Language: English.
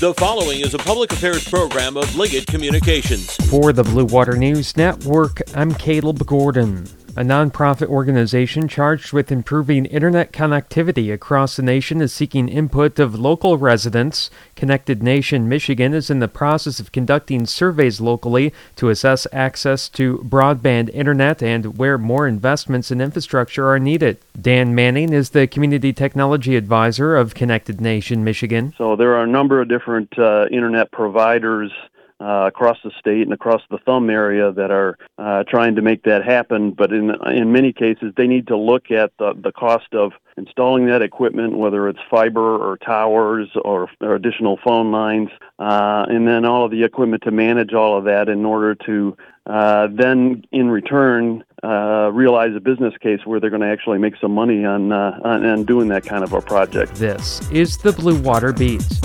The following is a public affairs program of Liggett Communications. For the Blue Water News Network, I'm Caleb Gordon a nonprofit organization charged with improving internet connectivity across the nation is seeking input of local residents. Connected Nation Michigan is in the process of conducting surveys locally to assess access to broadband internet and where more investments in infrastructure are needed. Dan Manning is the community technology advisor of Connected Nation Michigan. So there are a number of different uh, internet providers uh, across the state and across the thumb area that are uh, trying to make that happen. But in in many cases, they need to look at the, the cost of installing that equipment, whether it's fiber or towers or, or additional phone lines, uh, and then all of the equipment to manage all of that in order to uh, then, in return, uh, realize a business case where they're going to actually make some money on, uh, on, on doing that kind of a project. This is the Blue Water Beat.